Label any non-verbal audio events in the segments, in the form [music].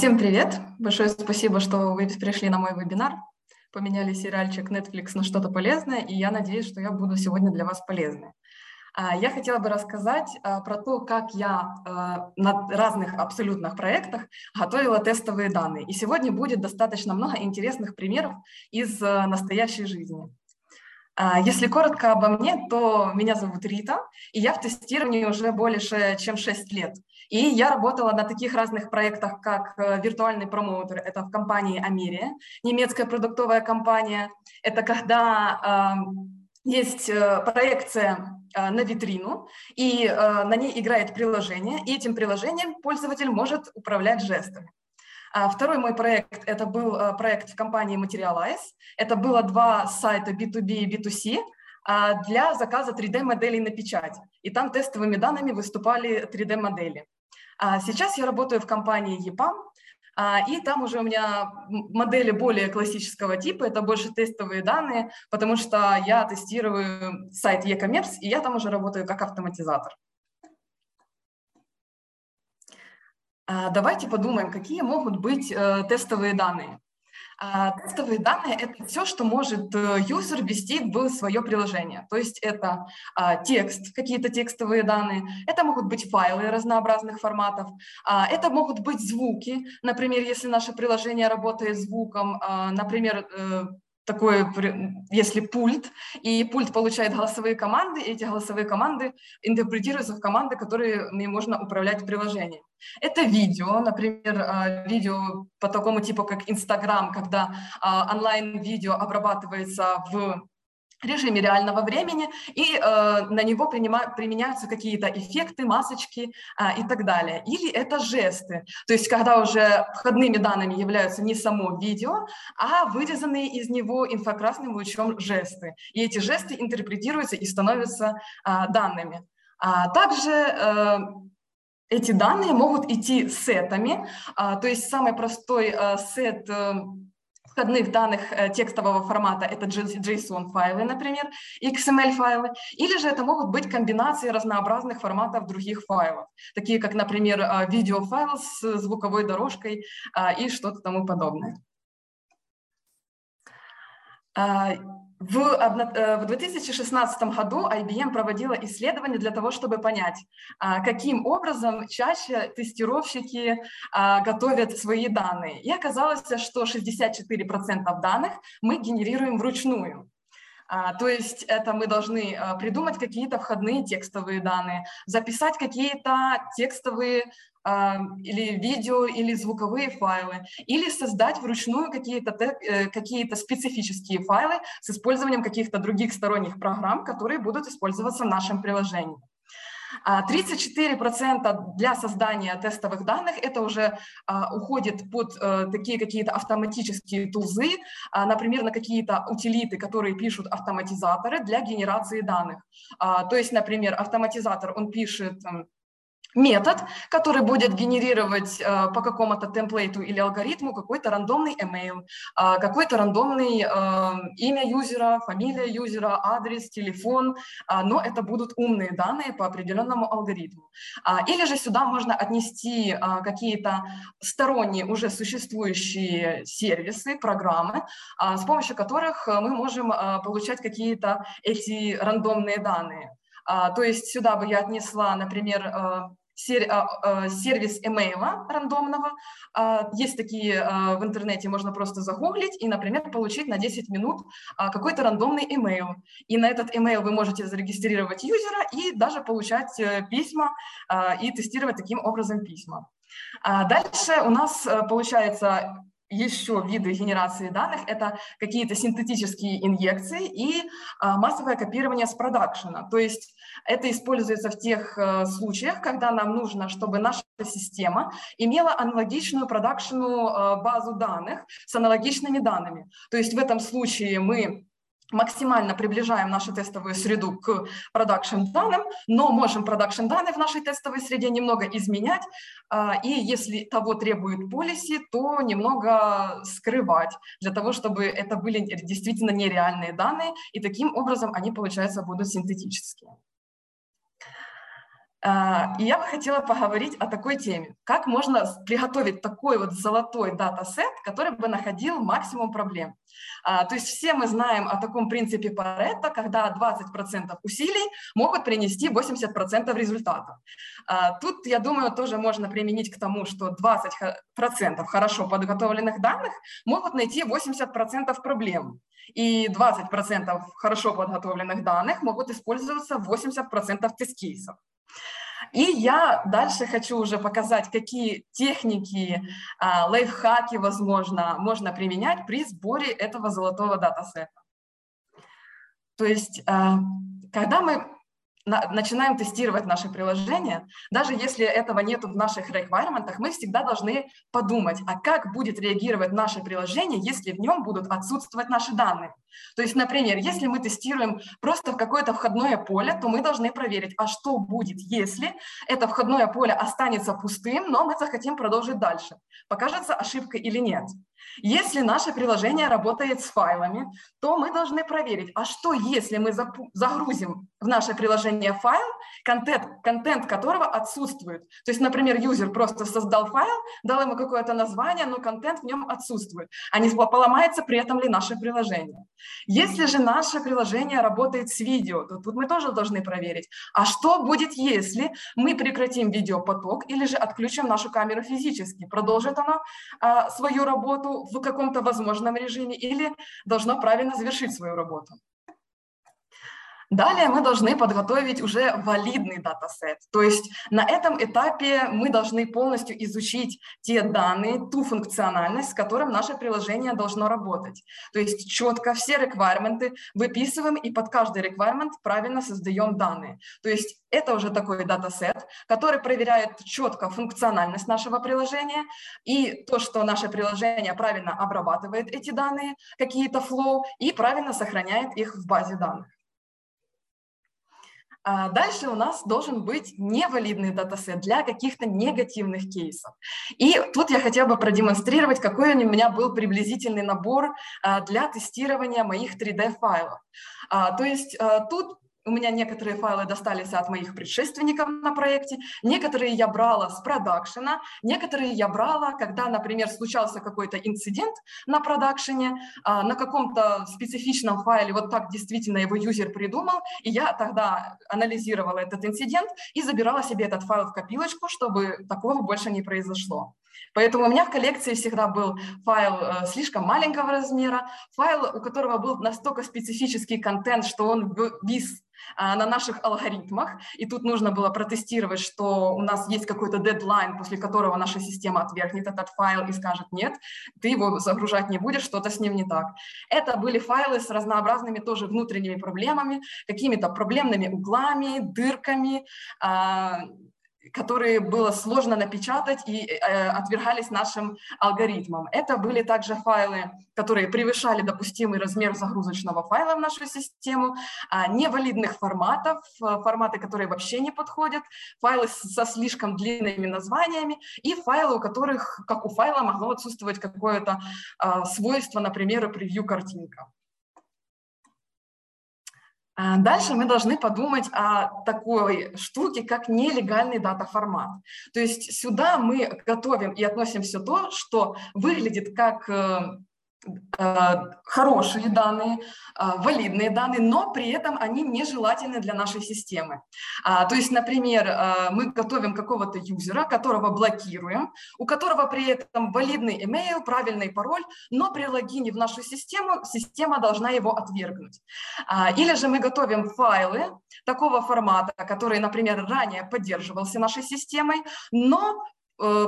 Всем привет! Большое спасибо, что вы пришли на мой вебинар. Поменяли сериальчик Netflix на что-то полезное, и я надеюсь, что я буду сегодня для вас полезной. А, я хотела бы рассказать а, про то, как я а, на разных абсолютных проектах готовила тестовые данные. И сегодня будет достаточно много интересных примеров из настоящей жизни. Если коротко обо мне, то меня зовут Рита, и я в тестировании уже больше чем 6 лет. И я работала на таких разных проектах, как э, виртуальный промоутер, это в компании Америя, немецкая продуктовая компания. Это когда есть э, проекция э, на витрину, и на ней играет приложение, и этим приложением пользователь может управлять жестами. Второй мой проект – это был проект в компании Materialize. Это было два сайта B2B и B2C а, для заказа 3D-моделей на печать. И там тестовыми данными выступали 3D-модели. А сейчас я работаю в компании EPAM, а, и там уже у меня модели более классического типа, это больше тестовые данные, потому что я тестирую сайт e-commerce, и я там уже работаю как автоматизатор. А, давайте подумаем, какие могут быть э, тестовые данные. А, тестовые данные – это все, что может э, юзер ввести в свое приложение. То есть это а, текст, какие-то текстовые данные, это могут быть файлы разнообразных форматов, а, это могут быть звуки. Например, если наше приложение работает звуком, например, такое, если пульт, и пульт получает голосовые команды, и эти голосовые команды интерпретируются в команды, которыми можно управлять приложением. Это видео, например, а, видео по такому типу, как Инстаграм, когда а, онлайн-видео обрабатывается в режиме реального времени, и э, на него принима, применяются какие-то эффекты, масочки э, и так далее. Или это жесты, то есть когда уже входными данными являются не само видео, а вырезанные из него инфракрасным лучом жесты. И эти жесты интерпретируются и становятся э, данными. А также э, эти данные могут идти сетами, э, то есть самый простой э, сет э, входных данных э, текстового формата, это JSON-файлы, например, XML-файлы, или же это могут быть комбинации разнообразных форматов других файлов, такие как, например, э, видеофайл с звуковой дорожкой э, и что-то тому подобное. В, э, в 2016 году IBM проводила исследование для того, чтобы понять, а, каким образом чаще тестировщики а, готовят свои данные. И оказалось, что 64% данных мы генерируем вручную. А, то есть это мы должны придумать какие-то входные текстовые данные, записать какие-то текстовые или видео, или звуковые файлы, или создать вручную какие-то э, какие специфические файлы с использованием каких-то других сторонних программ, которые будут использоваться в нашем приложении. 34% для создания тестовых данных это уже а, уходит под а, такие какие-то автоматические тузы, а, например, на какие-то утилиты, которые пишут автоматизаторы для генерации данных. А, то есть, например, автоматизатор, он пишет метод, который будет генерировать э, по какому-то темплейту или алгоритму какой-то рандомный email, э, какой-то рандомный э, имя юзера, фамилия юзера, адрес, телефон, э, но это будут умные данные по определенному алгоритму. Э, или же сюда можно отнести э, какие-то сторонние уже существующие сервисы, программы, э, с помощью которых мы можем получать какие-то эти рандомные данные. Uh, то есть сюда бы я отнесла, например, а, а, сервис имейла рандомного. А, есть такие в интернете, можно просто загуглить и, например, получить на 10 минут какой-то рандомный имейл. И на этот имейл вы можете зарегистрировать юзера и даже получать э, письма и тестировать таким образом письма. Дальше у нас э, получается еще виды генерации данных – это какие-то синтетические инъекции и а, массовое копирование с продакшена. То есть это используется в тех а, случаях, когда нам нужно, чтобы наша система имела аналогичную продакшену а, базу данных с аналогичными данными. То есть в этом случае мы максимально приближаем нашу тестовую среду к production данным, но можем production данные в нашей тестовой среде немного изменять, а, и если того требует policy, то немного скрывать, для того, чтобы это были действительно нереальные данные, и таким образом они, получается, будут синтетические. А, и я бы хотела поговорить о такой теме. Как можно приготовить такой вот золотой датасет, который бы находил максимум проблем? А, то есть все мы знаем о таком принципе Паретта, когда 20% усилий могут принести 80% результатов. А, тут, я думаю, тоже можно применить к тому, что 20% хорошо подготовленных данных могут найти 80% проблем. И 20% хорошо подготовленных данных могут использоваться в 80% тест-кейсов. И я дальше хочу уже показать, какие техники, а, лайфхаки, возможно, можно применять при сборе этого золотого датасета. То есть, а, когда мы начинаем тестировать наше приложение, даже если этого нет в наших requirements, мы всегда должны подумать, а как будет реагировать наше приложение, если в нем будут отсутствовать наши данные. То есть, например, если мы тестируем просто в какое-то входное поле, то мы должны проверить, а что будет, если это входное поле останется пустым, но мы захотим продолжить дальше. Покажется ошибка или нет. Если наше приложение работает с файлами, то мы должны проверить, а что если мы загрузим в наше приложение файл, контент, контент которого отсутствует. То есть, например, юзер просто создал файл, дал ему какое-то название, но контент в нем отсутствует. А не поломается при этом ли наше приложение. Если же наше приложение работает с видео, то тут мы тоже должны проверить, а что будет, если мы прекратим видеопоток или же отключим нашу камеру физически? Продолжит оно а, свою работу в каком-то возможном режиме или должно правильно завершить свою работу? Далее мы должны подготовить уже валидный датасет. То есть на этом этапе мы должны полностью изучить те данные, ту функциональность, с которым наше приложение должно работать. То есть четко все реквайрменты выписываем и под каждый requirement правильно создаем данные. То есть это уже такой датасет, который проверяет четко функциональность нашего приложения и то, что наше приложение правильно обрабатывает эти данные, какие-то flow, и правильно сохраняет их в базе данных. А дальше у нас должен быть невалидный датасет для каких-то негативных кейсов. И тут я хотела бы продемонстрировать, какой у меня был приблизительный набор а, для тестирования моих 3D-файлов. А, то есть тут у меня некоторые файлы достались от моих предшественников на проекте, некоторые я брала с продакшена, некоторые я брала, когда, например, случался какой-то инцидент на продакшене, а, на каком-то специфичном файле, вот так действительно его юзер придумал, и я тогда анализировала этот инцидент и забирала себе этот файл в копилочку, чтобы такого больше не произошло. Поэтому у меня в коллекции всегда был файл э, слишком маленького размера, файл, у которого был настолько специфический контент, что он вис на наших алгоритмах, и тут нужно было протестировать, что у нас есть какой-то дедлайн, после которого наша система отвергнет этот файл и скажет, нет, ты его загружать не будешь, что-то с ним не так. Это были файлы с разнообразными тоже внутренними проблемами, какими-то проблемными углами, дырками, а, которые было сложно напечатать и э, отвергались нашим алгоритмам. Это были также файлы, которые превышали допустимый размер загрузочного файла в нашу систему, э, невалидных форматов, э, форматы, которые вообще не подходят, файлы со слишком длинными названиями и файлы, у которых, как у файла, могло отсутствовать какое-то э, свойство, например, превью картинка. А, дальше мы должны подумать о такой штуке, как нелегальный дата-формат. То есть сюда мы готовим и относим все то, что выглядит как э, хорошие данные, э, валидные данные, но при этом они нежелательны для нашей системы. А, то есть, например, мы готовим какого-то юзера, которого блокируем, у которого при этом валидный email, правильный пароль, но при логине в нашу систему система должна его отвергнуть. А, или же мы готовим файлы такого формата, который, например, ранее поддерживался нашей системой, но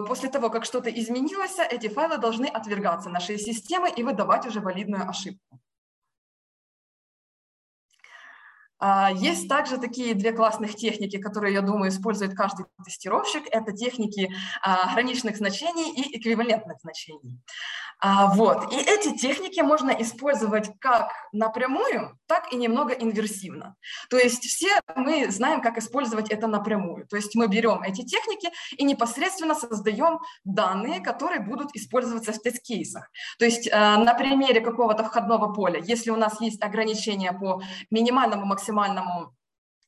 после того, как что-то изменилось, эти файлы должны отвергаться нашей системой и выдавать уже валидную ошибку. Есть также такие две классных техники, которые, я думаю, использует каждый тестировщик. Это техники а, граничных значений и эквивалентных значений. А, вот. И эти техники можно использовать как напрямую, так и немного инверсивно. То есть все мы знаем, как использовать это напрямую. То есть мы берем эти техники и непосредственно создаем данные, которые будут использоваться в тест-кейсах. То есть на примере какого-то входного поля, если у нас есть ограничения по минимальному максимальному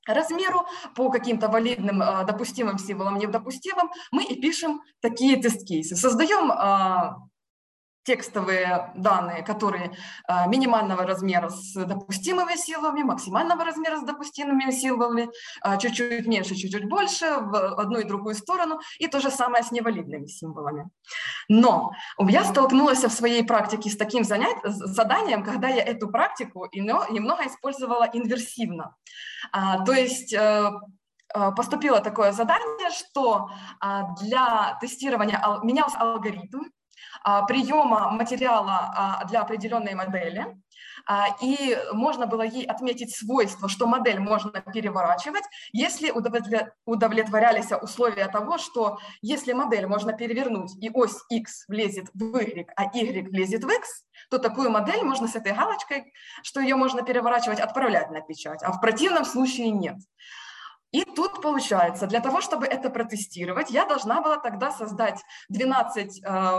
размеру, по каким-то валидным э, допустимым символам, недопустимым, мы и пишем такие тест-кейсы. Создаем э, текстовые данные, которые э, минимального размера с допустимыми символами, максимального размера с допустимыми символами, чуть-чуть меньше, чуть-чуть больше, в одну и другую сторону, и то же самое с невалидными символами. Но я столкнулась в своей практике с таким занят... заданием, когда я эту практику немного использовала инверсивно. А, то есть э, э, поступило такое задание, что а, для тестирования менялся алгоритм приема материала для определенной модели, и можно было ей отметить свойство, что модель можно переворачивать, если удовлетворялись условия того, что если модель можно перевернуть и ось x влезет в y, а y влезет в x, то такую модель можно с этой галочкой, что ее можно переворачивать, отправлять на печать, а в противном случае нет. И тут получается, для того, чтобы это протестировать, я должна была тогда создать 12 э,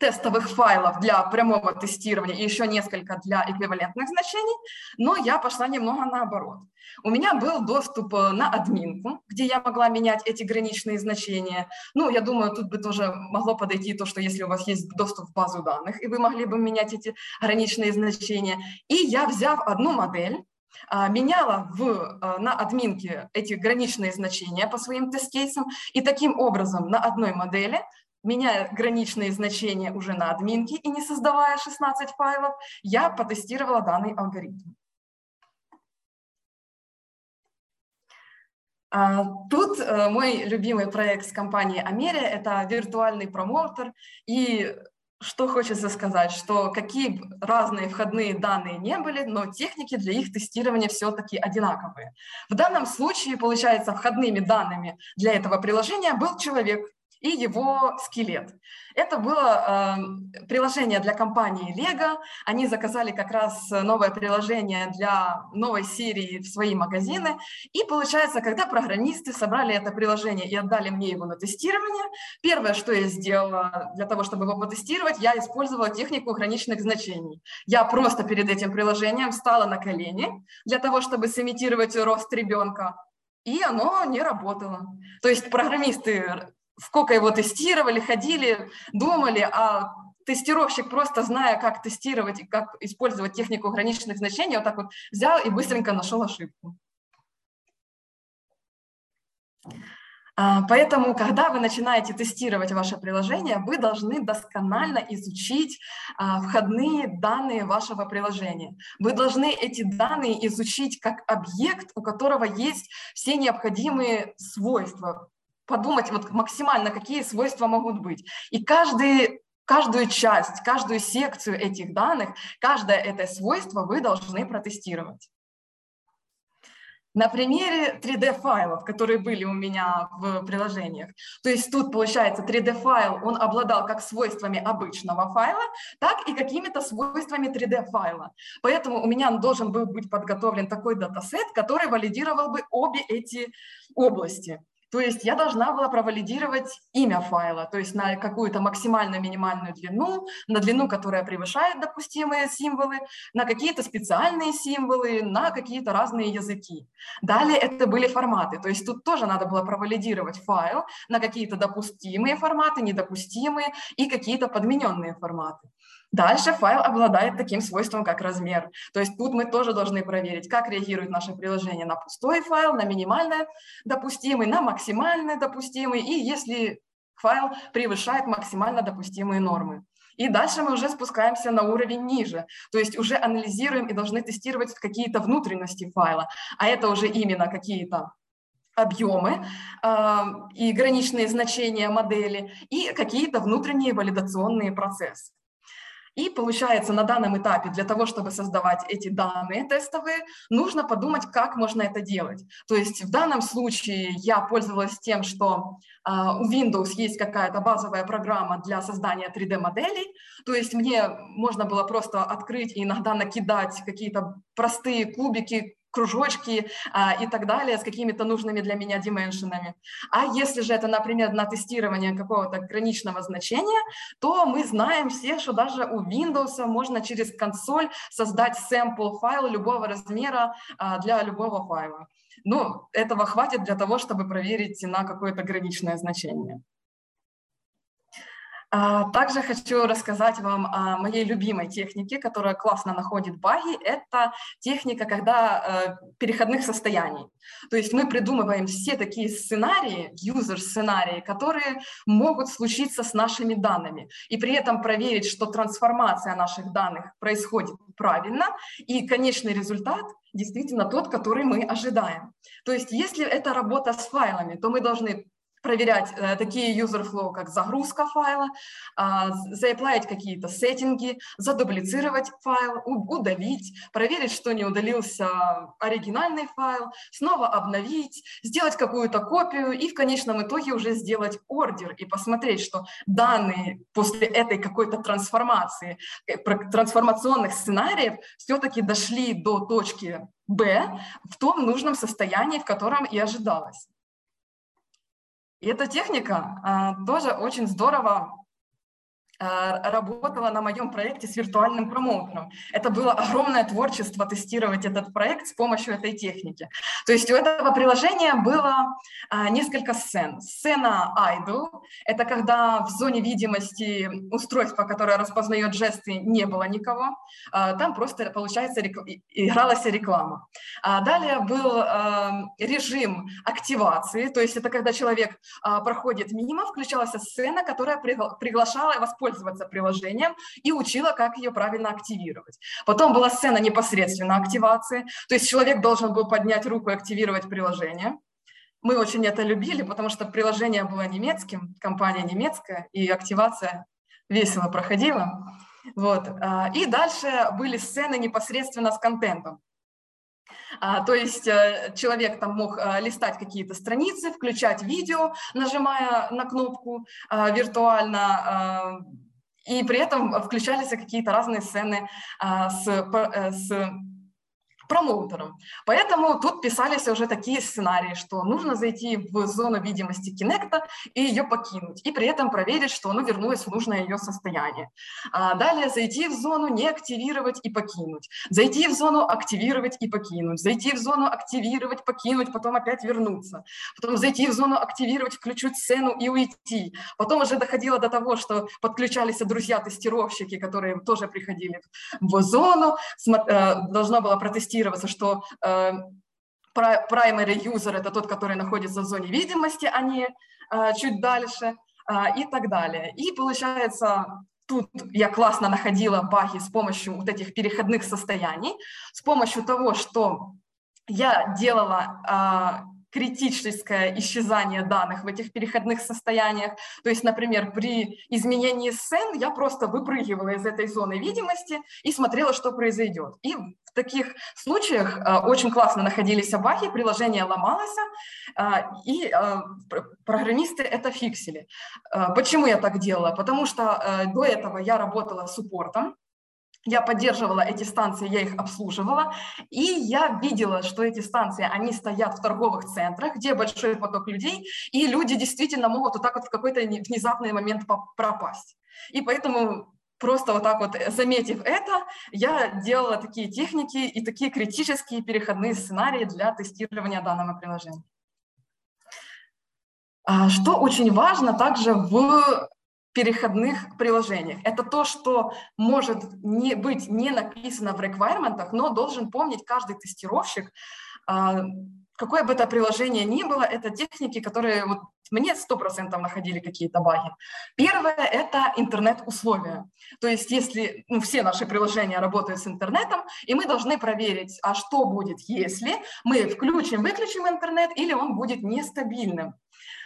тестовых файлов для прямого тестирования и еще несколько для эквивалентных значений, но я пошла немного наоборот. У меня был доступ э, на админку, где я могла менять эти граничные значения. Ну, я думаю, тут бы тоже могло подойти то, что если у вас есть доступ в базу данных, и вы могли бы менять эти граничные значения. И я, взяв одну модель, а, меняла в, э, на админке эти граничные значения по своим тест-кейсам, и таким образом на одной модели меняя граничные значения уже на админке и не создавая 16 файлов, я потестировала данный алгоритм. А, тут э, мой любимый проект с компанией Америя – это виртуальный промоутер. И что хочется сказать, что какие разные входные данные не были, но техники для их тестирования все-таки одинаковые. В данном случае, получается, входными данными для этого приложения был человек, и его скелет. Это было э, приложение для компании Lego. Они заказали как раз новое приложение для новой серии в свои магазины. И получается, когда программисты собрали это приложение и отдали мне его на тестирование, первое, что я сделала для того, чтобы его потестировать, я использовала технику граничных значений. Я просто перед этим приложением встала на колени для того, чтобы сымитировать рост ребенка, и оно не работало. То есть программисты сколько его тестировали, ходили, думали, а тестировщик, просто зная, как тестировать и как использовать технику ограниченных значений, вот так вот взял и быстренько нашел ошибку. А, поэтому, когда вы начинаете тестировать ваше приложение, вы должны досконально изучить а, входные данные вашего приложения. Вы должны эти данные изучить как объект, у которого есть все необходимые свойства, подумать вот максимально, какие свойства могут быть. И каждый каждую часть, каждую секцию этих данных, каждое это свойство вы должны протестировать. На примере 3D-файлов, которые были у меня в приложениях. То есть тут, получается, 3D-файл, он обладал как свойствами обычного файла, так и какими-то свойствами 3D-файла. Поэтому у меня должен был быть подготовлен такой датасет, который валидировал бы обе эти области. То есть я должна была провалидировать имя файла, то есть на какую-то максимальную минимальную длину, на длину, которая превышает допустимые символы, на какие-то специальные символы, на какие-то разные языки. Далее это были форматы, то есть тут тоже надо было провалидировать файл на какие-то допустимые форматы, недопустимые и какие-то подмененные форматы. Дальше файл обладает таким свойством, как размер. То есть тут мы тоже должны проверить, как реагирует наше приложение на пустой файл, на минимально допустимый, на максимально допустимый, и если файл превышает максимально допустимые нормы. И дальше мы уже спускаемся на уровень ниже, то есть уже анализируем и должны тестировать какие-то внутренности файла, а это уже именно какие-то объемы э, и граничные значения модели и какие-то внутренние валидационные процессы. И получается, на данном этапе для того, чтобы создавать эти данные тестовые, нужно подумать, как можно это делать. То есть в данном случае я пользовалась тем, что э, у Windows есть какая-то базовая программа для создания 3D-моделей. То есть мне можно было просто открыть и иногда накидать какие-то простые кубики, кружочки а, и так далее с какими-то нужными для меня дименшенами. А если же это, например, на тестирование какого-то граничного значения, то мы знаем все, что даже у Windows можно через консоль создать sample файл любого размера а, для любого файла. Ну, этого хватит для того, чтобы проверить на какое-то граничное значение. А, также хочу рассказать вам о моей любимой технике, которая классно находит баги. Это техника когда э, переходных состояний. То есть мы придумываем все такие сценарии, юзер-сценарии, которые могут случиться с нашими данными. И при этом проверить, что трансформация наших данных происходит правильно, и конечный результат действительно тот, который мы ожидаем. То есть если это работа с файлами, то мы должны проверять э, такие user flow, как загрузка файла, э, заплавить какие-то сеттинги, задублицировать файл, удалить, проверить, что не удалился оригинальный файл, снова обновить, сделать какую-то копию и в конечном итоге уже сделать ордер и посмотреть, что данные после этой какой-то трансформации, э, трансформационных сценариев все-таки дошли до точки Б в том нужном состоянии, в котором и ожидалось. И эта техника а, тоже очень здорово работала на моем проекте с виртуальным промоутером. Это было огромное творчество тестировать этот проект с помощью этой техники. То есть у этого приложения было а, несколько сцен. Сцена idle – это когда в зоне видимости устройства, которое распознает жесты, не было никого. А, там просто, получается, рек... игралась реклама. Далее был режим активации, то есть это когда человек проходит мимо, включалась сцена, которая приглашала воспользоваться пользоваться приложением и учила, как ее правильно активировать. Потом была сцена непосредственно активации, то есть человек должен был поднять руку и активировать приложение. Мы очень это любили, потому что приложение было немецким, компания немецкая, и активация весело проходила. Вот. А, и дальше были сцены непосредственно с контентом. А, то есть э, человек там мог а, листать какие-то страницы, включать видео, нажимая на кнопку а, виртуально, и при этом включались какие-то разные сцены э, с промоутером. Поэтому тут писались уже такие сценарии, что нужно зайти в зону видимости Kinect и ее покинуть, и при этом проверить, что оно вернулось в нужное ее состояние. А далее зайти в зону не активировать и покинуть. Зайти в зону активировать и покинуть. Зайти в зону активировать, покинуть, потом опять вернуться. Потом зайти в зону активировать, включить сцену и уйти. Потом уже доходило до того, что подключались друзья-тестировщики, которые тоже приходили в зону, э, должно было протестировать фиксироваться, что э, primary user – это тот, который находится в зоне видимости, а не э, чуть дальше э, и так далее. И получается, тут я классно находила баги с помощью вот этих переходных состояний, с помощью того, что я делала критическое исчезание данных в этих переходных состояниях. То есть, например, при изменении сцен я просто выпрыгивала из этой зоны видимости и смотрела, что произойдет. И в таких случаях э, очень классно находились баги, приложение ломалось, э, и э, программисты это фиксили. Э, почему я так делала? Потому что э, до этого я работала суппортом, я поддерживала эти станции, я их обслуживала, и я видела, что эти станции, они стоят в торговых центрах, где большой поток людей, и люди действительно могут вот так вот в какой-то внезапный момент пропасть. И поэтому просто вот так вот э, заметив это, я делала такие техники и такие критические переходные сценарии для тестирования данного приложения. А, что очень важно также в переходных приложениях. Это то, что может не быть не написано в requirement, но должен помнить каждый тестировщик, а, какое бы это приложение ни было, это техники, которые вот мне 100% находили какие-то баги. Первое – это интернет-условия. То есть если ну, все наши приложения работают с интернетом, и мы должны проверить, а что будет, если мы включим-выключим интернет, или он будет нестабильным.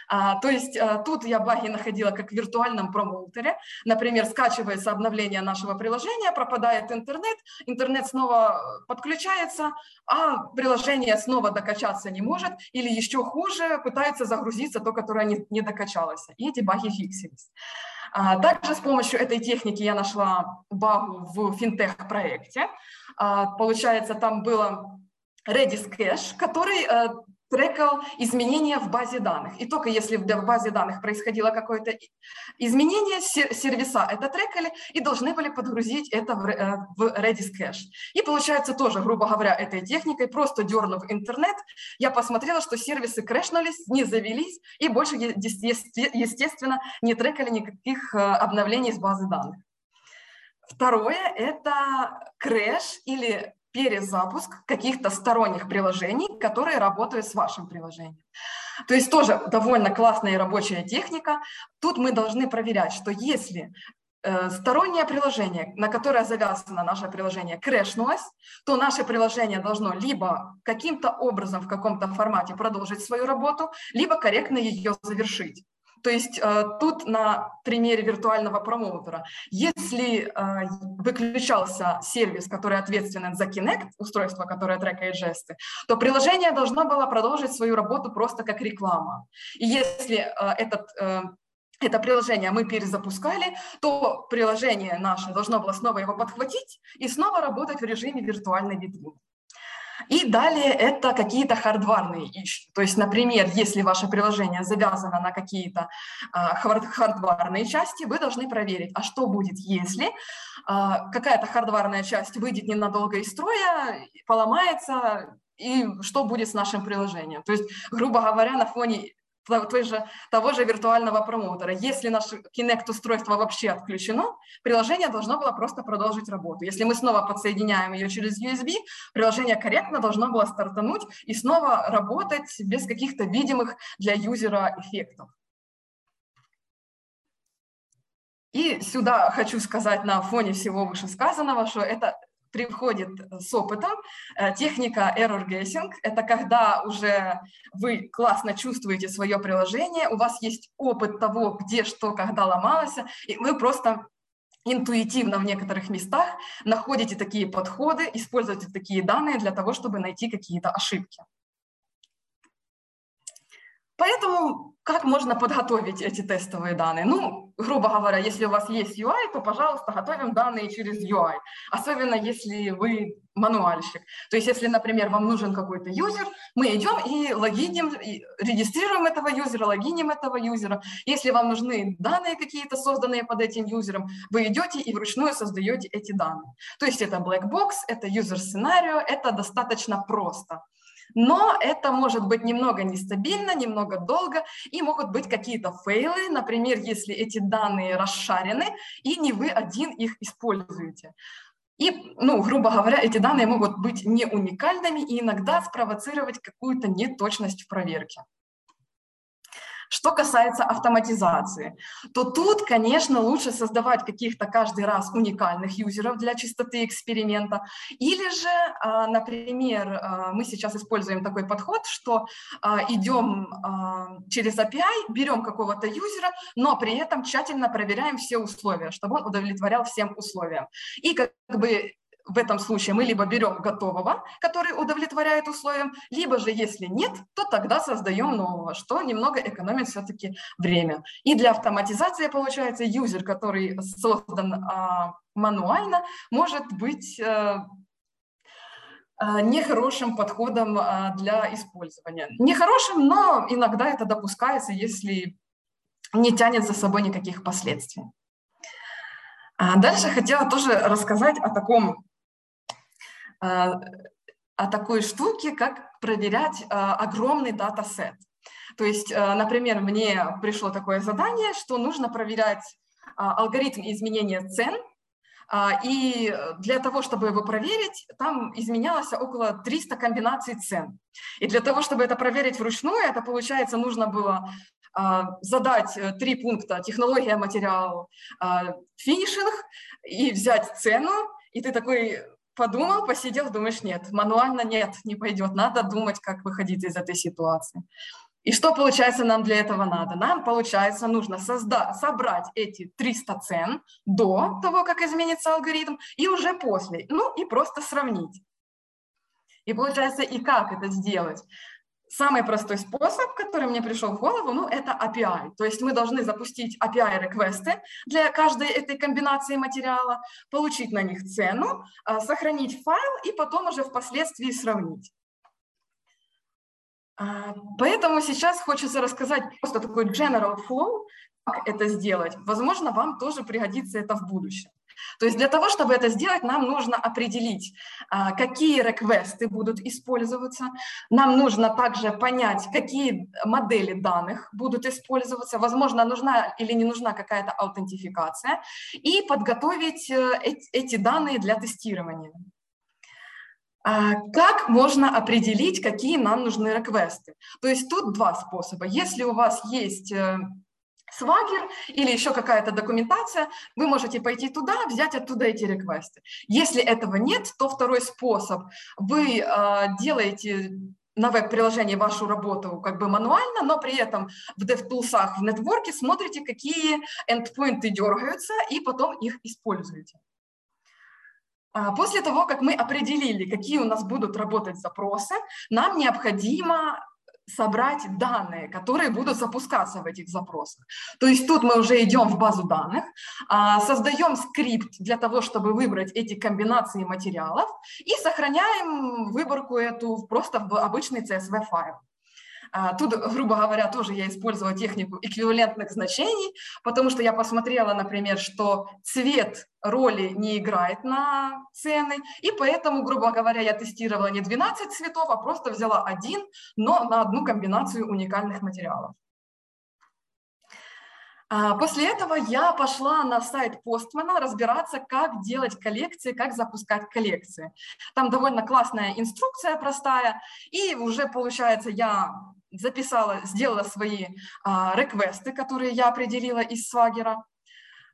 А, то есть а, тут я баги находила как в виртуальном промоутере. Например, скачивается обновление нашего приложения, пропадает интернет, интернет снова подключается, а приложение снова докачаться не может, или еще хуже, пытается загрузиться то, которое не, не докачалось. И эти баги фиксились. А, также с помощью этой техники я нашла багу в финтех-проекте. А, получается, там было Redis Cache, который трекал изменения в базе данных. И только если в базе данных происходило какое-то изменение, сервиса это трекали и должны были подгрузить это в э, Redis Cache. И получается тоже, грубо говоря, этой техникой, просто дернув интернет, я посмотрела, что сервисы крэшнулись, не завелись и больше, естественно, не трекали никаких э, обновлений с базы данных. Второе – это крэш или перезапуск каких-то сторонних приложений, которые работают с вашим приложением. То есть тоже довольно классная рабочая техника. Тут мы должны проверять, что если э, стороннее приложение, на которое завязано наше приложение, крэшнулось, то наше приложение должно либо каким-то образом в каком-то формате продолжить свою работу, либо корректно ее завершить. То есть э, тут на примере виртуального промоутера, если э, выключался сервис, который ответственен за Kinect, устройство, которое трекает жесты, то приложение должно было продолжить свою работу просто как реклама. И если э, этот это приложение мы перезапускали, то приложение наше должно было снова его подхватить и снова работать в режиме виртуальной витрины. И далее это какие-то хардварные ищи. То есть, например, если ваше приложение завязано на какие-то а, хардварные части, вы должны проверить, а что будет, если а, какая-то хардварная часть выйдет ненадолго из строя, поломается, и что будет с нашим приложением. То есть, грубо говоря, на фоне той же, того же виртуального промоутера. Если наше Kinect-устройство вообще отключено, приложение должно было просто продолжить работу. Если мы снова подсоединяем ее через USB, приложение корректно должно было стартануть и снова работать без каких-то видимых для юзера эффектов. И сюда хочу сказать на фоне всего вышесказанного, что это приходит с опытом. Э, техника error guessing – это когда уже вы классно чувствуете свое приложение, у вас есть опыт того, где что, когда ломалось, и вы просто интуитивно в некоторых местах находите такие подходы, используете такие данные для того, чтобы найти какие-то ошибки. Поэтому как можно подготовить эти тестовые данные? Ну, грубо говоря, если у вас есть UI, то, пожалуйста, готовим данные через UI, особенно если вы мануальщик. То есть, если, например, вам нужен какой-то юзер, мы идем и логиним, и регистрируем этого юзера, логиним этого юзера. Если вам нужны данные какие-то, созданные под этим юзером, вы идете и вручную создаете эти данные. То есть, это black box, это юзер-сценарио, это достаточно просто но это может быть немного нестабильно, немного долго, и могут быть какие-то фейлы, например, если эти данные расшарены, и не вы один их используете. И, ну, грубо говоря, эти данные могут быть не уникальными и иногда спровоцировать какую-то неточность в проверке. Что касается автоматизации, то тут, конечно, лучше создавать каких-то каждый раз уникальных юзеров для чистоты эксперимента. Или же, а, например, а, мы сейчас используем такой подход, что а, идем через API, берем какого-то юзера, но при этом тщательно проверяем все условия, чтобы он удовлетворял всем условиям. И как бы в этом случае мы либо берем готового, который удовлетворяет условиям, либо же, если нет, то тогда создаем нового, что немного экономит все-таки время. И для автоматизации, получается, юзер, который создан а, мануально, может быть а, нехорошим подходом а, для использования. Нехорошим, но иногда это допускается, если не тянет за собой никаких последствий. Дальше хотела тоже рассказать о таком а, о такой штуке, как проверять а, огромный датасет. То есть, а, например, мне пришло такое задание, что нужно проверять алгоритм изменения цен, и для того, чтобы его проверить, там изменялось около 300 комбинаций цен. И для того, чтобы это проверить вручную, это, получается, нужно было задать э, три пункта технология, материал, финишинг и взять цену, и ты такой подумал, посидел, думаешь, нет, мануально нет, не пойдет, надо думать, как выходить из этой ситуации. И что, получается, нам для этого надо? Нам, получается, нужно создать, собрать эти 300 цен до того, как изменится алгоритм, и уже после, ну и просто сравнить. И получается, и как это сделать? Самый простой способ, который мне пришел в голову, ну, это API. То есть мы должны запустить API-реквесты для каждой этой комбинации материала, получить на них цену, а, сохранить файл и потом уже впоследствии сравнить. А, поэтому сейчас хочется рассказать просто такой general flow, как это сделать. Возможно, вам тоже пригодится это в будущем. То есть для того, чтобы это сделать, нам нужно определить, а, какие реквесты будут использоваться. Нам нужно также понять, какие модели данных будут использоваться. Возможно, нужна или не нужна какая-то аутентификация. И подготовить э, эти данные для тестирования. А, как можно определить, какие нам нужны реквесты? То есть тут два способа. Если у вас есть э, Swagger или еще какая-то документация, вы можете пойти туда, взять оттуда эти реквесты. Если этого нет, то второй способ. Вы э, делаете на веб-приложении вашу работу как бы мануально, но при этом в DevTools, в нетворке смотрите, какие эндпоинты дергаются, и потом их используете. А, после того, как мы определили, какие у нас будут работать запросы, нам необходимо собрать данные, которые будут запускаться в этих запросах. То есть тут мы уже идем в базу данных, а, создаем скрипт для того, чтобы выбрать эти комбинации материалов и сохраняем выборку эту просто в обычный CSV файл. А, тут, грубо говоря, тоже я использовала технику эквивалентных значений, потому что я посмотрела, например, что цвет роли не играет на цены, и поэтому, грубо говоря, я тестировала не 12 цветов, а просто взяла один, но на одну комбинацию уникальных материалов. А, после этого я пошла на сайт Постмана разбираться, как делать коллекции, как запускать коллекции. Там довольно классная инструкция простая, и уже, получается, я записала, сделала свои а, реквесты, которые я определила из свагера.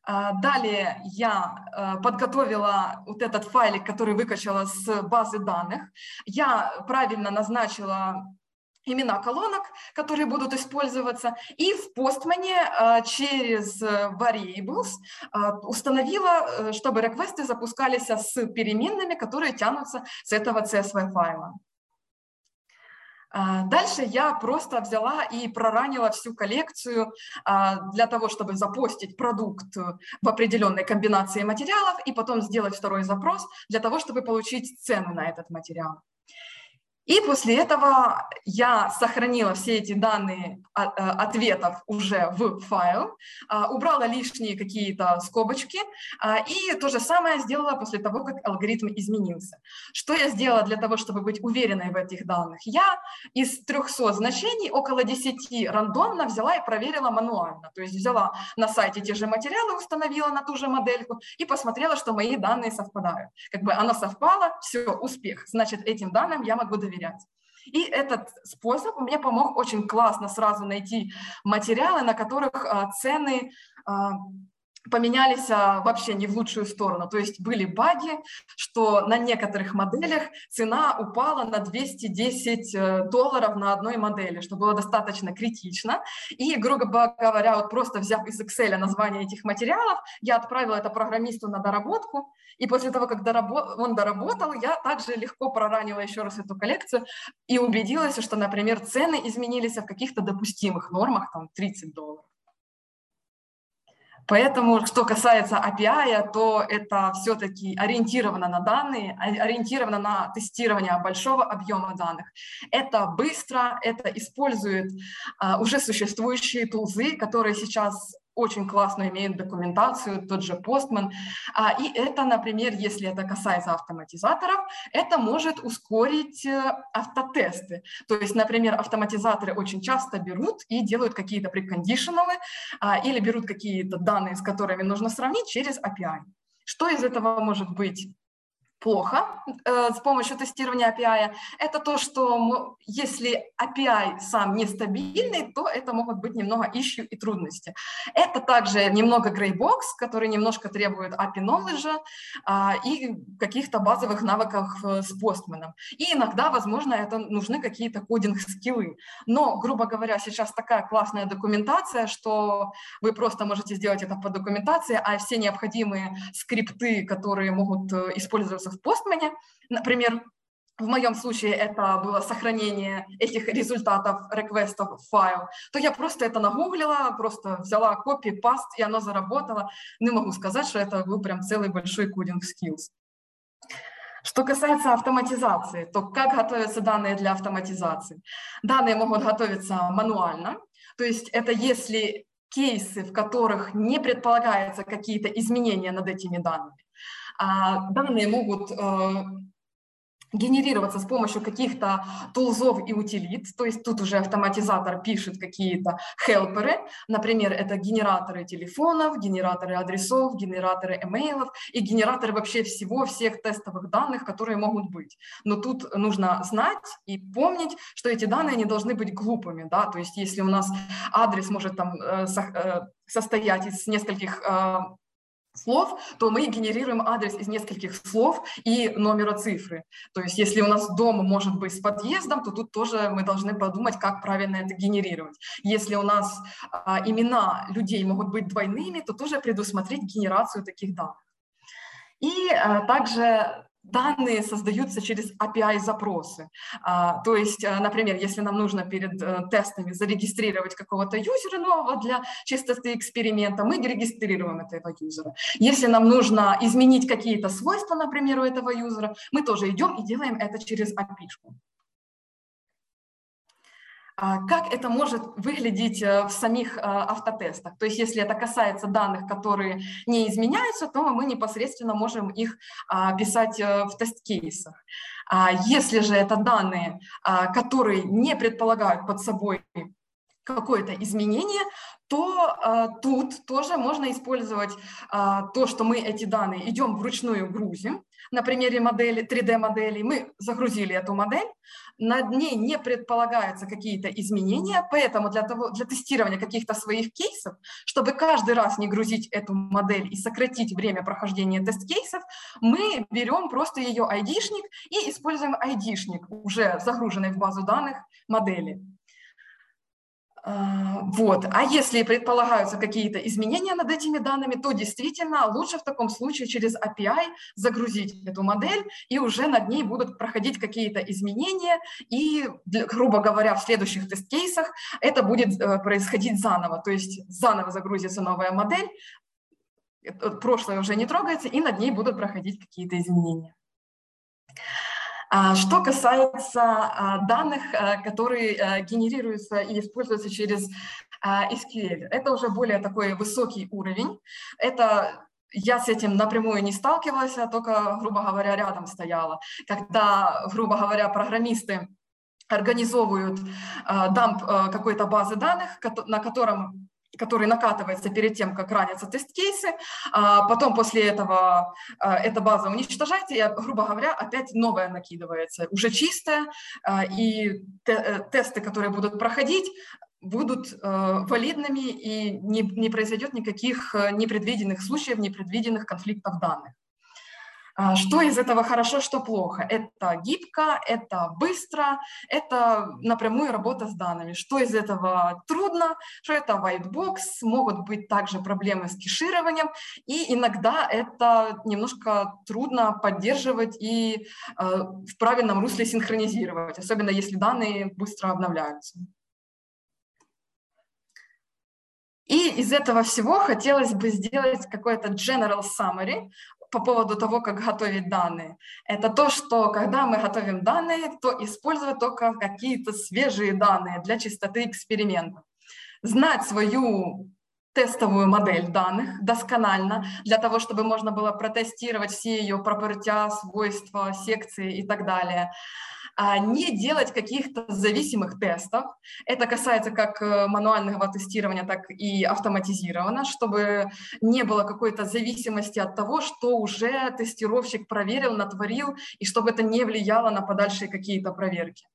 А, далее я а, подготовила вот этот файлик, который выкачала с базы данных. Я правильно назначила имена колонок, которые будут использоваться, и в а, через variables а, установила, э, чтобы реквесты запускались с переменными, которые тянутся с этого CSV файла. А, дальше я просто взяла и проранила всю коллекцию для того, чтобы запостить продукт в определенной комбинации материалов и потом сделать второй запрос для того, чтобы получить цену на этот материал. И после этого я сохранила все эти данные а, а, ответов уже в файл, а, убрала лишние какие-то скобочки и то же самое сделала после того, как алгоритм изменился. Что я сделала для того, чтобы быть уверенной в этих данных? Я из 300 значений около 10 рандомно взяла и проверила мануально. То есть взяла на сайте те же материалы, установила на ту же модельку и посмотрела, что мои данные совпадают. Как бы оно совпало, все, успех. Значит, этим данным я могу доверять доверять. И этот способ мне помог очень классно сразу найти материалы, на которых а, цены а, поменялись а, вообще не в лучшую сторону. То есть были баги, что на некоторых моделях цена упала на 210 э, долларов на одной модели, что было достаточно критично. И, грубо говоря, вот просто взяв из Excel название этих материалов, я отправила это программисту на доработку, и после того, как он доработал, я также легко проранила еще раз эту коллекцию и убедилась, что, например, цены изменились в каких-то допустимых нормах, там 30 долларов. Поэтому, что касается API, то это все-таки ориентировано на данные, ориентировано на тестирование большого объема данных. Это быстро, это использует а, уже существующие тулзы, которые сейчас очень классно имеют документацию, тот же Postman. А, и это, например, если это касается автоматизаторов, это может ускорить э, автотесты. То есть, например, автоматизаторы очень часто берут и делают какие-то прекондишналы а, или берут какие-то данные, с которыми нужно сравнить через API. Что из этого может быть? Плохо э, с помощью тестирования API, это то, что если API сам нестабильный, то это могут быть немного issue и трудности. Это также немного greybox, который немножко требует API knowledge э, и каких-то базовых навыков э, с Postman. И иногда, возможно, это нужны какие-то кодинг-скиллы. Но, грубо говоря, сейчас такая классная документация, что вы просто можете сделать это по документации, а все необходимые скрипты, которые могут э, использоваться в Postman, например, в моем случае это было сохранение этих результатов реквестов в файл, то я просто это нагуглила, просто взяла копии, паст, и оно заработало. Не могу сказать, что это был прям целый большой кодинг skills. Что касается автоматизации, то как готовятся данные для автоматизации? Данные могут готовиться мануально, то есть это если кейсы, в которых не предполагаются какие-то изменения над этими данными. А данные могут э, генерироваться с помощью каких-то тулзов и утилит, то есть тут уже автоматизатор пишет какие-то хелперы, например, это генераторы телефонов, генераторы адресов, генераторы имейлов и генераторы вообще всего, всех тестовых данных, которые могут быть. Но тут нужно знать и помнить, что эти данные не должны быть глупыми, да, то есть если у нас адрес может там э, э, состоять из нескольких слов, то мы генерируем адрес из нескольких слов и номера цифры. То есть если у нас дом может быть с подъездом, то тут тоже мы должны подумать, как правильно это генерировать. Если у нас а, имена людей могут быть двойными, то тоже предусмотреть генерацию таких данных. И а, также данные создаются через API-запросы. А, то есть, э, например, если нам нужно перед э, тестами зарегистрировать какого-то юзера нового для чистоты эксперимента, мы регистрируем этого юзера. Если нам нужно изменить какие-то свойства, например, у этого юзера, мы тоже идем и делаем это через API. А, как это может выглядеть э, в самих э, автотестах? То есть если это касается данных, которые не изменяются, то мы непосредственно можем их а, писать э, в тест-кейсах. А если же это данные, которые не предполагают под собой какое-то изменение, то э, тут тоже можно использовать э, то, что мы эти данные идем вручную грузим. На примере модели, 3D-модели мы загрузили эту модель, над ней не предполагаются какие-то изменения, поэтому для, того, для тестирования каких-то своих кейсов, чтобы каждый раз не грузить эту модель и сократить время прохождения тест-кейсов, мы берем просто ее ID-шник и используем ID-шник, уже загруженный в базу данных модели. А, вот. А если предполагаются какие-то изменения над этими данными, то действительно лучше в таком случае через API загрузить эту модель, и уже над ней будут проходить какие-то изменения, и, грубо говоря, в следующих тест-кейсах это будет э, происходить заново, то есть заново загрузится новая модель, э, прошлое уже не трогается, и над ней будут проходить какие-то изменения. А, что касается а, данных, а, которые генерируются и используются через SQL, это уже более такой высокий уровень. Это я с этим напрямую не сталкивалась, а только, грубо говоря, рядом стояла. Когда, грубо говоря, программисты организовывают дамп какой-то базы данных, на котором который накатывается перед тем, как ранятся тест-кейсы. А потом после этого а, эта база уничтожается, и, грубо говоря, опять новая накидывается, уже чистая, а, и э, тесты, которые будут проходить, будут э, валидными, и не, не произойдет никаких э, непредвиденных случаев, непредвиденных конфликтов данных. А, что из этого хорошо, что плохо? Это гибко, это быстро, это напрямую работа с данными. Что из этого трудно, что это white box, могут быть также проблемы с кешированием, и иногда это немножко трудно поддерживать и э, в правильном русле синхронизировать, особенно если данные быстро обновляются. И из этого всего хотелось бы сделать какой-то general summary по поводу того, как готовить данные. Это то, что когда мы готовим данные, то использовать только какие-то свежие данные для чистоты эксперимента. Знать свою тестовую модель данных досконально, для того, чтобы можно было протестировать все ее пропертя, свойства, секции и так далее. А не делать каких-то зависимых тестов. Это касается как э, мануального тестирования, так и автоматизированно, чтобы не было какой-то зависимости от того, что уже тестировщик проверил, натворил, и чтобы это не влияло на подальшие какие-то проверки.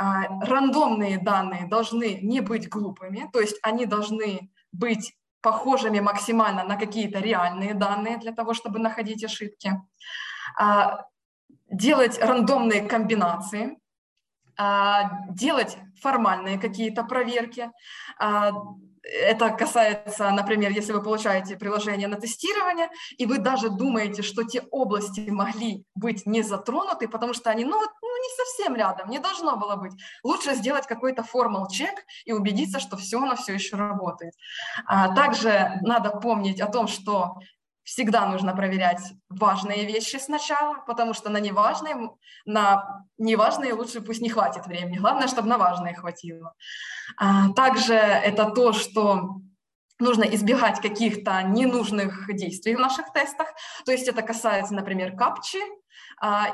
А, рандомные данные должны не быть глупыми, то есть они должны быть похожими максимально на какие-то реальные данные для того, чтобы находить ошибки. Делать рандомные комбинации, а, делать формальные какие-то проверки. А, это касается, например, если вы получаете приложение на тестирование, и вы даже думаете, что те области могли быть не затронуты, потому что они, ну, ну не совсем рядом, не должно было быть. Лучше сделать какой-то формал чек и убедиться, что все, оно все еще работает. А также надо помнить о том, что всегда нужно проверять важные вещи сначала, потому что на неважные, на неважные лучше пусть не хватит времени. Главное, чтобы на важные хватило. А, также это то, что нужно избегать каких-то ненужных действий в наших тестах. То есть это касается, например, капчи,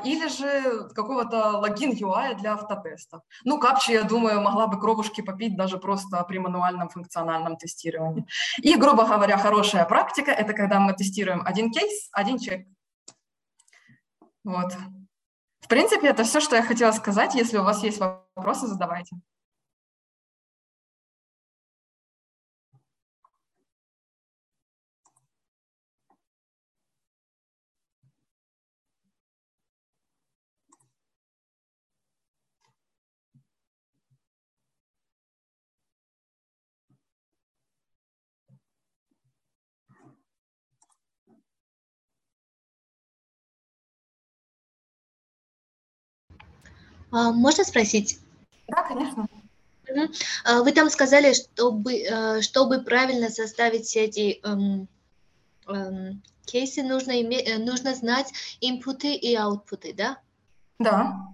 или же какого-то логин UI для автотестов. Ну, капчи, я думаю, могла бы кровушки попить даже просто при мануальном функциональном тестировании. И, грубо говоря, хорошая практика – это когда мы тестируем один кейс, один чек. Вот. В принципе, это все, что я хотела сказать. Если у вас есть вопросы, задавайте. Можно спросить? Да, конечно. А, вы там сказали, чтобы, э, чтобы правильно составить все эти эм, эм, кейсы, нужно, иметь, э, нужно знать инпуты и аутпуты, да? Да.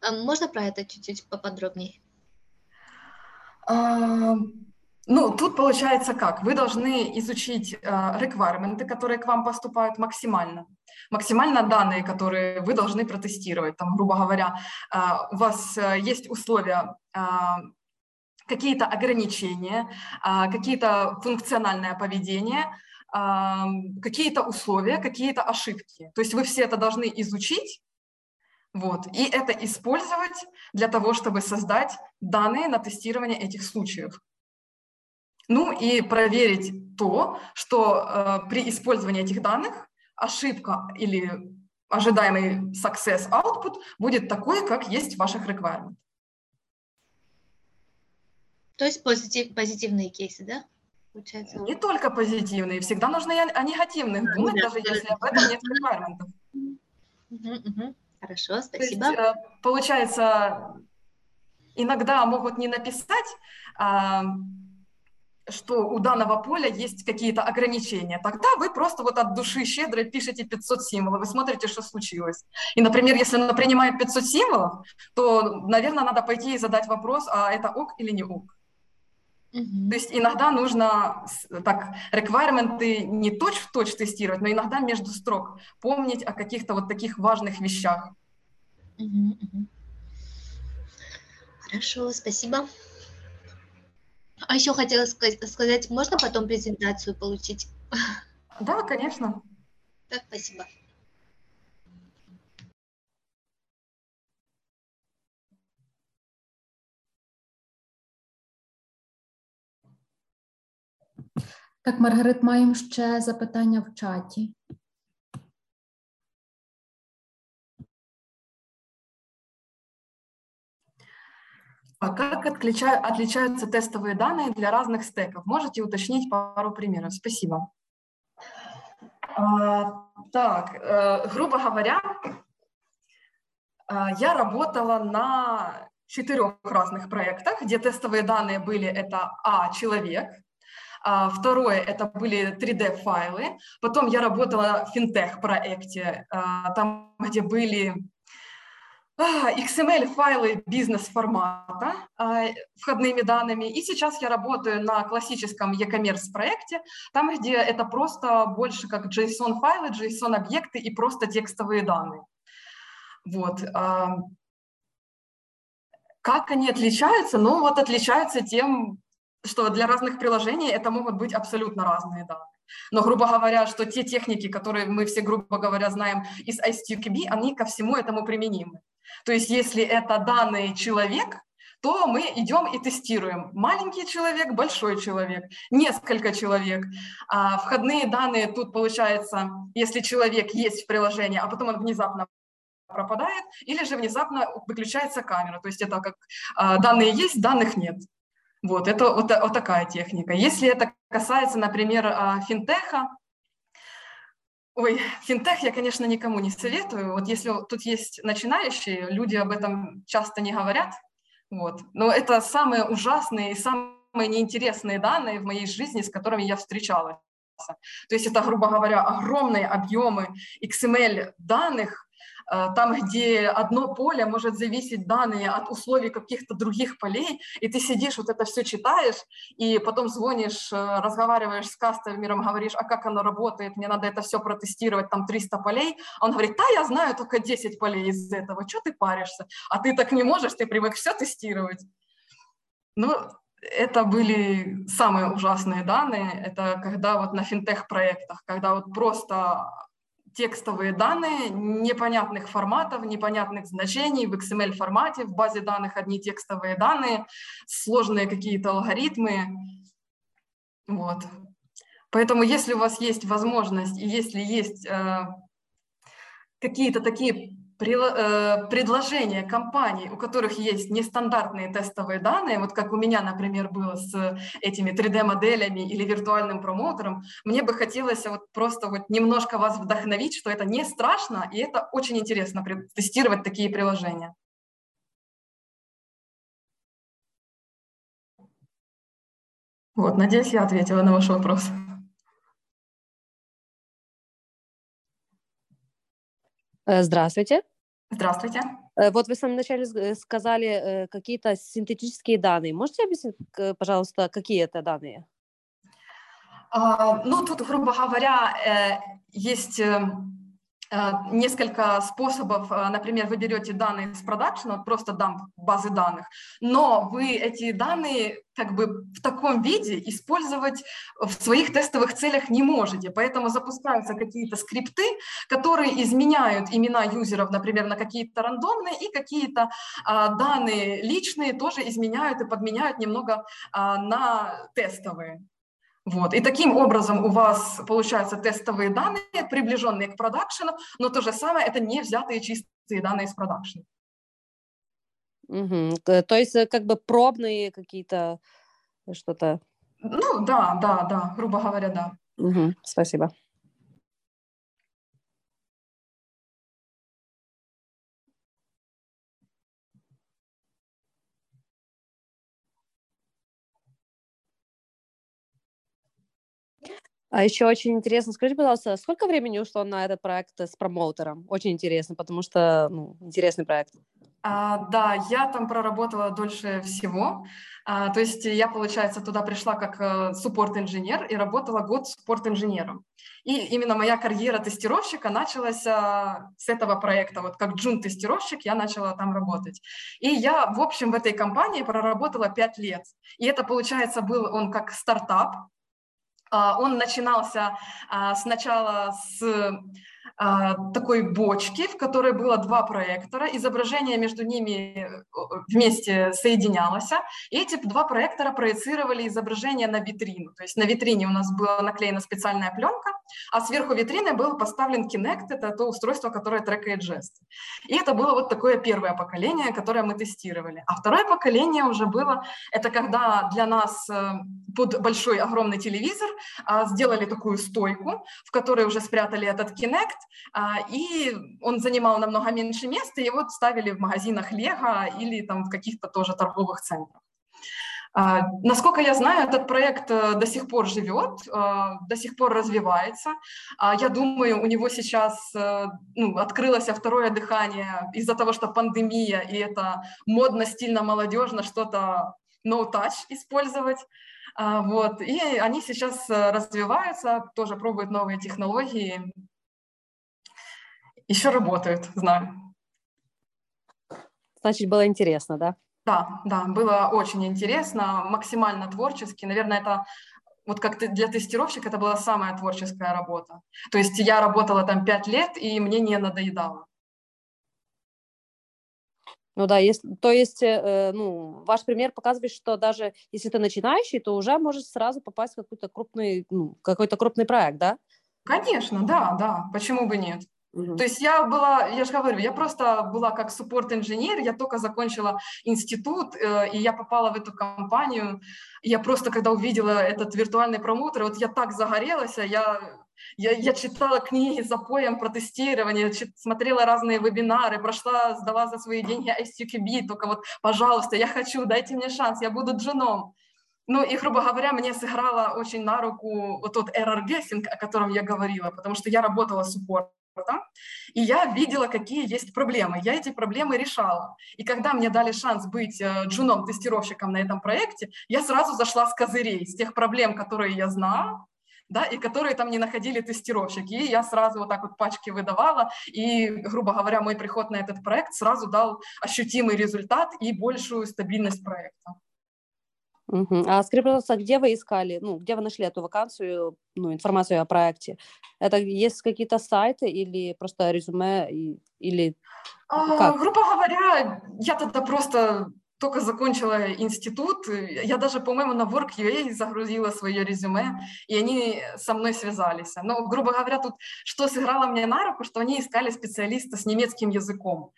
А можно про это чуть-чуть поподробнее? Ну, тут получается как? Вы должны изучить э, requirements, которые к вам поступают максимально. Максимально данные, которые вы должны протестировать. Там, грубо говоря, э, у вас э, есть условия, э, какие-то ограничения, какие-то функциональное поведение, какие-то условия, какие-то ошибки. То есть вы все это должны изучить, вот, и это использовать для того, чтобы создать данные на тестирование этих случаев. Ну и проверить то, что э, при использовании этих данных ошибка или ожидаемый success output будет такой, как есть в ваших requirement. То есть позитив, позитивные кейсы, да? Получается? Не только позитивные, всегда нужно о негативных думать, да, даже да, если об этом нет requirement. Угу, угу. Хорошо, спасибо. есть, э, получается, иногда могут не написать, а, что у данного поля есть какие-то ограничения, тогда вы просто вот от души щедро пишете 500 символов, вы смотрите, что случилось. И, например, если она принимает 500 символов, то, наверное, надо пойти и задать вопрос, а это ок или не ок. Mm-hmm. То есть иногда нужно так реквайрменты не точь-в-точь тестировать, но иногда между строк помнить о каких-то вот таких важных вещах. Mm-hmm. Хорошо, спасибо. А еще хотела сказать, можно потом презентацию получить? Да, конечно. Так, спасибо. Так, Маргарит, маємо ще запитання в чаті. А как отличаются тестовые данные для разных стеков? Можете уточнить пару примеров? Спасибо. А, так, э, грубо говоря, э, я работала на четырех разных проектах, где тестовые данные были это А, человек, а, второе это были 3D-файлы, потом я работала в финтех-проекте, а, там, где были XML-файлы бизнес-формата входными данными. И сейчас я работаю на классическом e-commerce проекте, там, где это просто больше как JSON-файлы, JSON-объекты и просто текстовые данные. Вот. Как они отличаются? Ну, вот отличаются тем, что для разных приложений это могут быть абсолютно разные данные. Но, грубо говоря, что те техники, которые мы все, грубо говоря, знаем из ICQB, они ко всему этому применимы. То есть если это данный человек, то мы идем и тестируем. Маленький человек, большой человек, несколько человек. А входные данные тут получается, если человек есть в приложении, а потом он внезапно пропадает, или же внезапно выключается камера. То есть это как а, данные есть, данных нет. Вот, это вот, вот такая техника. Если это касается, например, а, финтеха, Ой, [laughs] финтех я, конечно, никому не советую. Вот если тут есть начинающие, люди об этом часто не говорят. Вот. Но это самые ужасные и самые неинтересные данные в моей жизни, с которыми я встречалась. То есть это, грубо говоря, огромные объемы XML данных, там, где одно поле может зависеть данные от условий каких-то других полей, и ты сидишь, вот это все читаешь, и потом звонишь, э, разговариваешь с кастомером, говоришь, а как оно работает, мне надо это все протестировать, там 300 полей. Он говорит, да, я знаю только 10 полей из этого, что ты паришься? А ты так не можешь, ты привык все тестировать. Ну, это были самые ужасные данные, это когда вот на финтех-проектах, когда вот просто текстовые данные непонятных форматов, непонятных значений в XML формате, в базе данных одни текстовые данные, сложные какие-то алгоритмы. Вот. Поэтому если у вас есть возможность и если есть э, какие-то такие предложения компаний, у которых есть нестандартные тестовые данные, вот как у меня, например, было с этими 3D-моделями или виртуальным промоутером, мне бы хотелось вот просто вот немножко вас вдохновить, что это не страшно, и это очень интересно тестировать такие приложения. Вот, надеюсь, я ответила на ваш вопрос. Э, здравствуйте. Здравствуйте. Э, вот вы в самом начале э, сказали какие-то синтетические данные. Можете объяснить, пожалуйста, какие это данные? А, ну, тут, грубо говоря, есть Э, несколько способов, э, например, вы берете данные с продакшена, просто дам базы данных, но вы эти данные как бы в таком виде использовать в своих тестовых целях не можете, поэтому запускаются какие-то скрипты, которые изменяют имена юзеров, например, на какие-то рандомные, и какие-то а, данные личные тоже изменяют и подменяют немного а, на тестовые. Вот. И таким образом у вас получаются тестовые данные, приближенные к продакшену, но то же самое это не взятые чистые данные из продакшена. Угу. То есть э, как бы пробные какие-то э, что-то. Ну да, да, да, грубо говоря, да. Угу. Спасибо. А еще очень интересно, скажите, пожалуйста, сколько времени ушло на этот проект с промоутером? Очень интересно, потому что ну, интересный проект. А, да, я там проработала дольше всего. А, то есть я, получается, туда пришла как э, суппорт-инженер и работала год суппорт-инженером. И именно моя карьера тестировщика началась а, с этого проекта. Вот как джун-тестировщик я начала там работать. И я, в общем, в этой компании проработала пять лет. И это, получается, был он как стартап, он начинался а, сначала с а, такой бочки, в которой было два проектора, изображение между ними э, вместе соединялось, и эти два проектора проецировали изображение на витрину. То есть на витрине у нас была наклеена специальная пленка, а сверху витрины был поставлен Kinect, это то устройство, которое трекает жесты. И это было вот такое первое поколение, которое мы тестировали. А второе поколение уже было, это когда для нас э, под большой огромный телевизор сделали такую стойку, в которой уже спрятали этот Kinect, а, и он занимал намного меньше места, и его ставили в магазинах Лего или там в каких-то тоже торговых центрах. А, насколько я знаю, этот проект э, до сих пор живет, э, до сих пор развивается. А, я думаю, у него сейчас э, ну, открылось второе дыхание из-за того, что пандемия, и это модно, стильно, молодежно что-то no-touch использовать. Вот. И они сейчас развиваются, тоже пробуют новые технологии еще работают, знаю. Значит, было интересно, да? Да, да, было очень интересно, максимально творчески. Наверное, это вот как для тестировщика это была самая творческая работа. То есть я работала там пять лет, и мне не надоедало. Ну да, если, то есть, э, ну, ваш пример показывает, что даже если ты начинающий, то уже можешь сразу попасть в какой-то крупный, ну, какой-то крупный проект, да? Конечно, да, да, почему бы нет? То есть я была, я же говорю, я просто была как суппорт-инженер, я только закончила институт, э, и я попала в эту компанию. Я просто, когда увидела этот виртуальный промоутер, вот я так загорелась, а я, я, я читала книги за поем про тестирование, смотрела разные вебинары, прошла, сдала за свои деньги ICQB, только вот, пожалуйста, я хочу, дайте мне шанс, я буду джуном. Ну и, грубо говоря, мне сыграла очень на руку вот тот error guessing, о котором я говорила, потому что я работала с упором, и я видела, какие есть проблемы. Я эти проблемы решала. И когда мне дали шанс быть э, джуном-тестировщиком на этом проекте, я сразу зашла с козырей, с тех проблем, которые я знала, да, и которые там не находили тестировщики. И я сразу вот так вот пачки выдавала, и, грубо говоря, мой приход на этот проект сразу дал ощутимый результат и большую стабильность проекта. Угу. А скажи, пожалуйста, где вы искали, ну, где вы нашли эту вакансию, ну, информацию о проекте? Это есть какие-то сайты или просто резюме, или а, как? Грубо говоря, я тогда просто только закончила институт, я даже, по-моему, на Work.ua загрузила свое резюме, и они со мной связались. Но, грубо говоря, тут что сыграло мне на руку, что они искали специалиста с немецким языком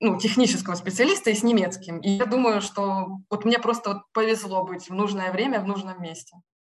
ну, технического специалиста и с немецким. И я думаю, что вот мне просто вот повезло быть в нужное время, в нужном месте.